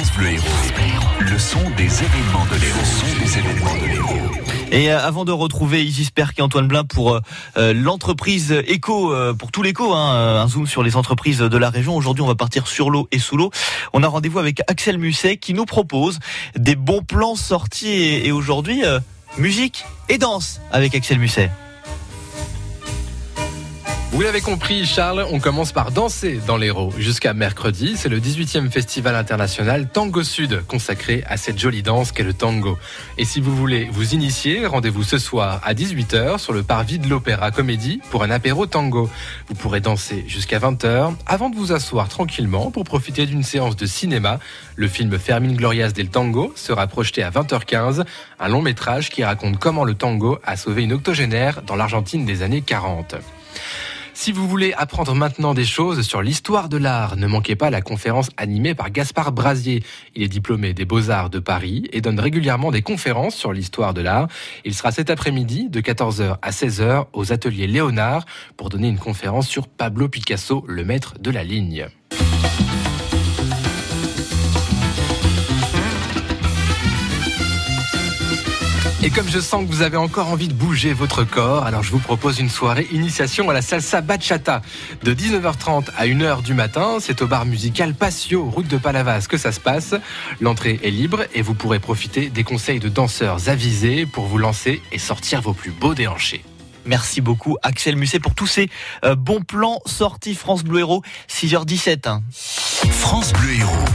Le son des événements de l'Héros. Et euh, avant de retrouver Isis Perk et Antoine Blin pour euh, euh, l'entreprise Eco, pour tout l'éco, hein, un zoom sur les entreprises de la région. Aujourd'hui, on va partir sur l'eau et sous l'eau. On a rendez-vous avec Axel Musset qui nous propose des bons plans sortis et aujourd'hui, musique et danse avec Axel Musset. Vous l'avez compris, Charles, on commence par danser dans l'Hérault. Jusqu'à mercredi, c'est le 18e festival international Tango Sud, consacré à cette jolie danse qu'est le tango. Et si vous voulez vous initier, rendez-vous ce soir à 18h sur le parvis de l'Opéra Comédie pour un apéro tango. Vous pourrez danser jusqu'à 20h avant de vous asseoir tranquillement pour profiter d'une séance de cinéma. Le film Fermine Glorias del Tango sera projeté à 20h15, un long métrage qui raconte comment le tango a sauvé une octogénaire dans l'Argentine des années 40. Si vous voulez apprendre maintenant des choses sur l'histoire de l'art, ne manquez pas la conférence animée par Gaspard Brasier. Il est diplômé des Beaux-Arts de Paris et donne régulièrement des conférences sur l'histoire de l'art. Il sera cet après-midi de 14h à 16h aux ateliers Léonard pour donner une conférence sur Pablo Picasso, le maître de la ligne. Et comme je sens que vous avez encore envie de bouger votre corps, alors je vous propose une soirée initiation à la salsa bachata. De 19h30 à 1h du matin, c'est au bar musical Patio, route de Palavas, que ça se passe. L'entrée est libre et vous pourrez profiter des conseils de danseurs avisés pour vous lancer et sortir vos plus beaux déhanchés. Merci beaucoup Axel Musset pour tous ces euh, bons plans sortis France Bleu Héros 6h17. France Bleu Héros.